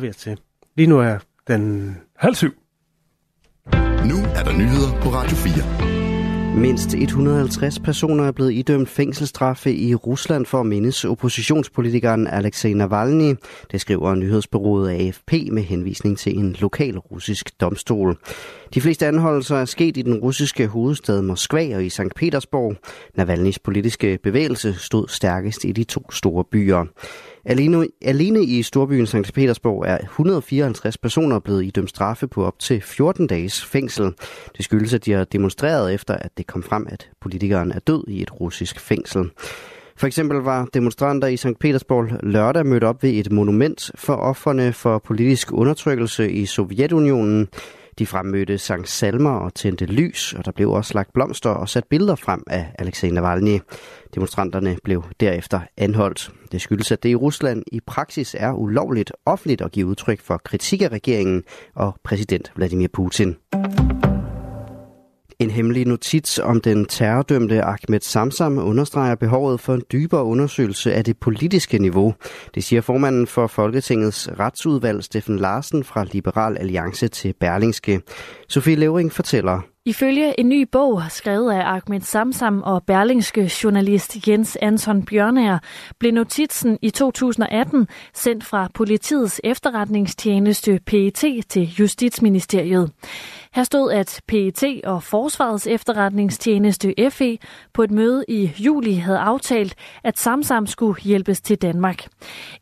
ved til. Lige nu er den halv syv. Nu er der nyheder på Radio 4. Mindst 150 personer er blevet idømt fængselsstraffe i Rusland for at mindes oppositionspolitikeren Alexei Navalny. Det skriver nyhedsbureauet AFP med henvisning til en lokal russisk domstol. De fleste anholdelser er sket i den russiske hovedstad Moskva og i St. Petersborg. Navalnys politiske bevægelse stod stærkest i de to store byer. Alene, alene i storbyen St. Petersborg er 154 personer blevet idømt straffe på op til 14 dages fængsel. Det skyldes, at de har demonstreret efter, at det kom frem, at politikeren er død i et russisk fængsel. For eksempel var demonstranter i St. Petersborg lørdag mødt op ved et monument for offerne for politisk undertrykkelse i Sovjetunionen. De fremmødte sang salmer og tændte lys, og der blev også lagt blomster og sat billeder frem af Alexei Navalny. Demonstranterne blev derefter anholdt. Det skyldes, at det i Rusland i praksis er ulovligt offentligt at give udtryk for kritik af regeringen og præsident Vladimir Putin. En hemmelig notits om den terrordømte Ahmed Samsam understreger behovet for en dybere undersøgelse af det politiske niveau. Det siger formanden for Folketingets retsudvalg, Steffen Larsen fra Liberal Alliance til Berlingske. Sofie Levering fortæller. Ifølge en ny bog, skrevet af Ahmed Samsam og berlingske journalist Jens Anton Bjørnær, blev notitsen i 2018 sendt fra politiets efterretningstjeneste PET til Justitsministeriet. Her stod, at PET og Forsvarets efterretningstjeneste FE på et møde i juli havde aftalt, at Samsam skulle hjælpes til Danmark.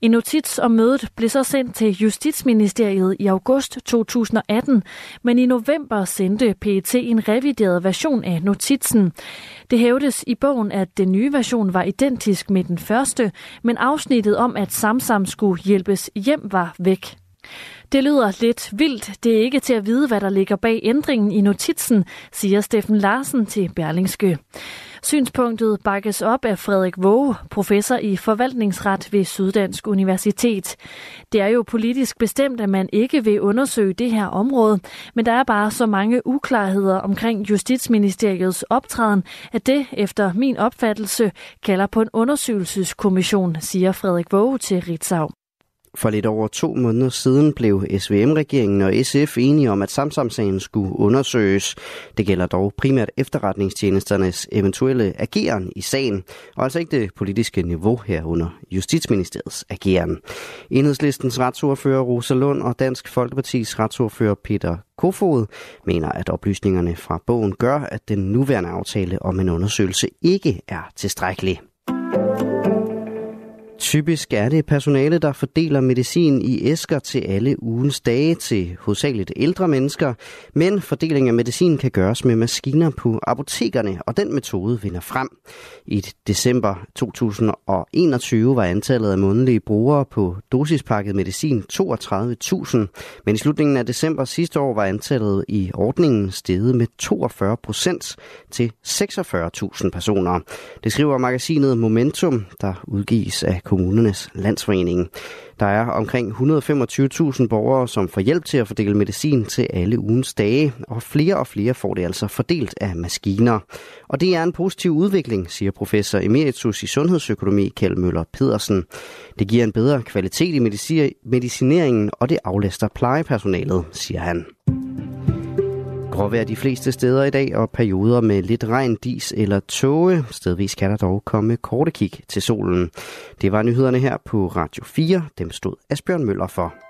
En notits om mødet blev så sendt til Justitsministeriet i august 2018, men i november sendte PET en revideret version af notitsen. Det hævdes i bogen, at den nye version var identisk med den første, men afsnittet om, at Samsam skulle hjælpes hjem, var væk. Det lyder lidt vildt. Det er ikke til at vide, hvad der ligger bag ændringen i notitsen, siger Steffen Larsen til Berlingske. Synspunktet bakkes op af Frederik Våge, professor i forvaltningsret ved Syddansk Universitet. Det er jo politisk bestemt, at man ikke vil undersøge det her område, men der er bare så mange uklarheder omkring Justitsministeriets optræden, at det, efter min opfattelse, kalder på en undersøgelseskommission, siger Frederik Våge til Ritzau. For lidt over to måneder siden blev SVM-regeringen og SF enige om, at Samsamsagen skulle undersøges. Det gælder dog primært efterretningstjenesternes eventuelle ageren i sagen, og altså ikke det politiske niveau herunder Justitsministeriets ageren. Enhedslistens retsordfører Rosa Lund og Dansk Folkepartis retsordfører Peter Kofod mener, at oplysningerne fra bogen gør, at den nuværende aftale om en undersøgelse ikke er tilstrækkelig. Typisk er det personale, der fordeler medicin i æsker til alle ugens dage til hovedsageligt ældre mennesker, men fordeling af medicin kan gøres med maskiner på apotekerne, og den metode vinder frem. I december 2021 var antallet af månedlige brugere på dosispakket medicin 32.000, men i slutningen af december sidste år var antallet i ordningen steget med 42 procent til 46.000 personer. Det skriver magasinet Momentum, der udgives af kommunernes landsforening. Der er omkring 125.000 borgere, som får hjælp til at fordele medicin til alle ugens dage, og flere og flere får det altså fordelt af maskiner. Og det er en positiv udvikling, siger professor emeritus i sundhedsøkonomi Kjeld Møller Pedersen. Det giver en bedre kvalitet i medicineringen, og det aflaster plejepersonalet, siger han. Gråvejr de fleste steder i dag, og perioder med lidt regn, dis eller tåge. Stedvis kan der dog komme korte kig til solen. Det var nyhederne her på Radio 4. Dem stod Asbjørn Møller for.